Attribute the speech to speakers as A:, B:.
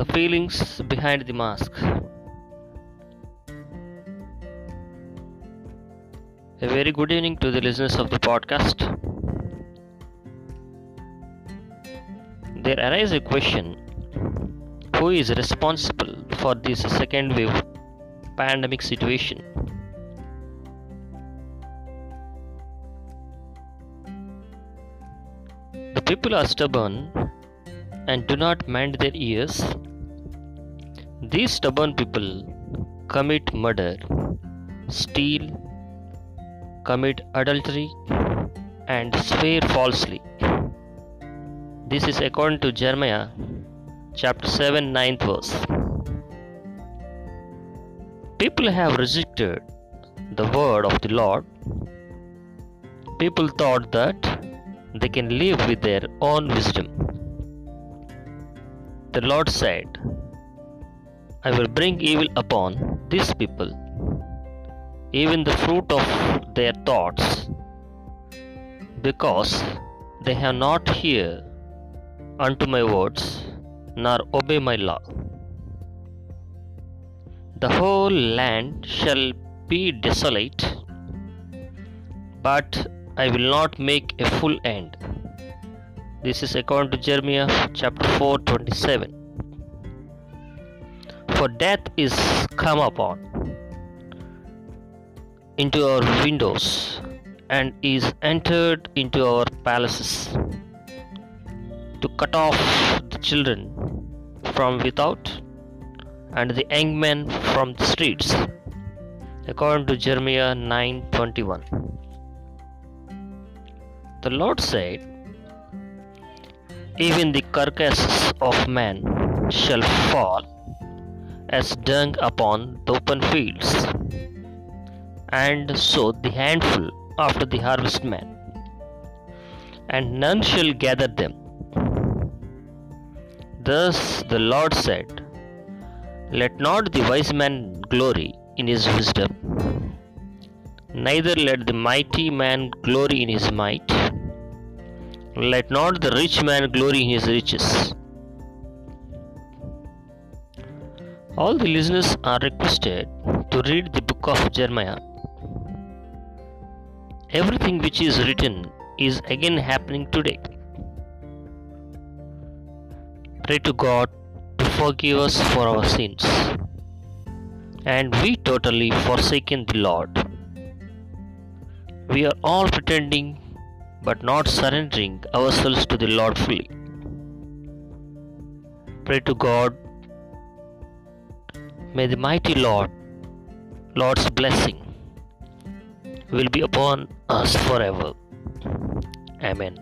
A: the feelings behind the mask. A very good evening to the listeners of the podcast. There arises a question who is responsible for this second wave pandemic situation? The people are stubborn and do not mend their ears. These stubborn people commit murder, steal, commit adultery, and swear falsely. This is according to Jeremiah chapter 7, 9th verse. People have rejected the word of the Lord. People thought that they can live with their own wisdom. The Lord said, I will bring evil upon these people, even the fruit of their thoughts, because they have not hear unto my words, nor obey my law. The whole land shall be desolate, but I will not make a full end. This is according to Jeremiah chapter 4 27. For death is come upon into our windows and is entered into our palaces to cut off the children from without and the young men from the streets according to Jeremiah 9:21 The Lord said even the carcasses of men shall fall as dung upon the open fields. And so the handful after the harvestman and none shall gather them. Thus the Lord said, Let not the wise man glory in his wisdom, neither let the mighty man glory in his might, let not the rich man glory in his riches. All the listeners are requested to read the book of Jeremiah. Everything which is written is again happening today. Pray to God to forgive us for our sins. And we totally forsaken the Lord. We are all pretending but not surrendering ourselves to the Lord fully. Pray to God. May the mighty Lord, Lord's blessing, will be upon us forever. Amen.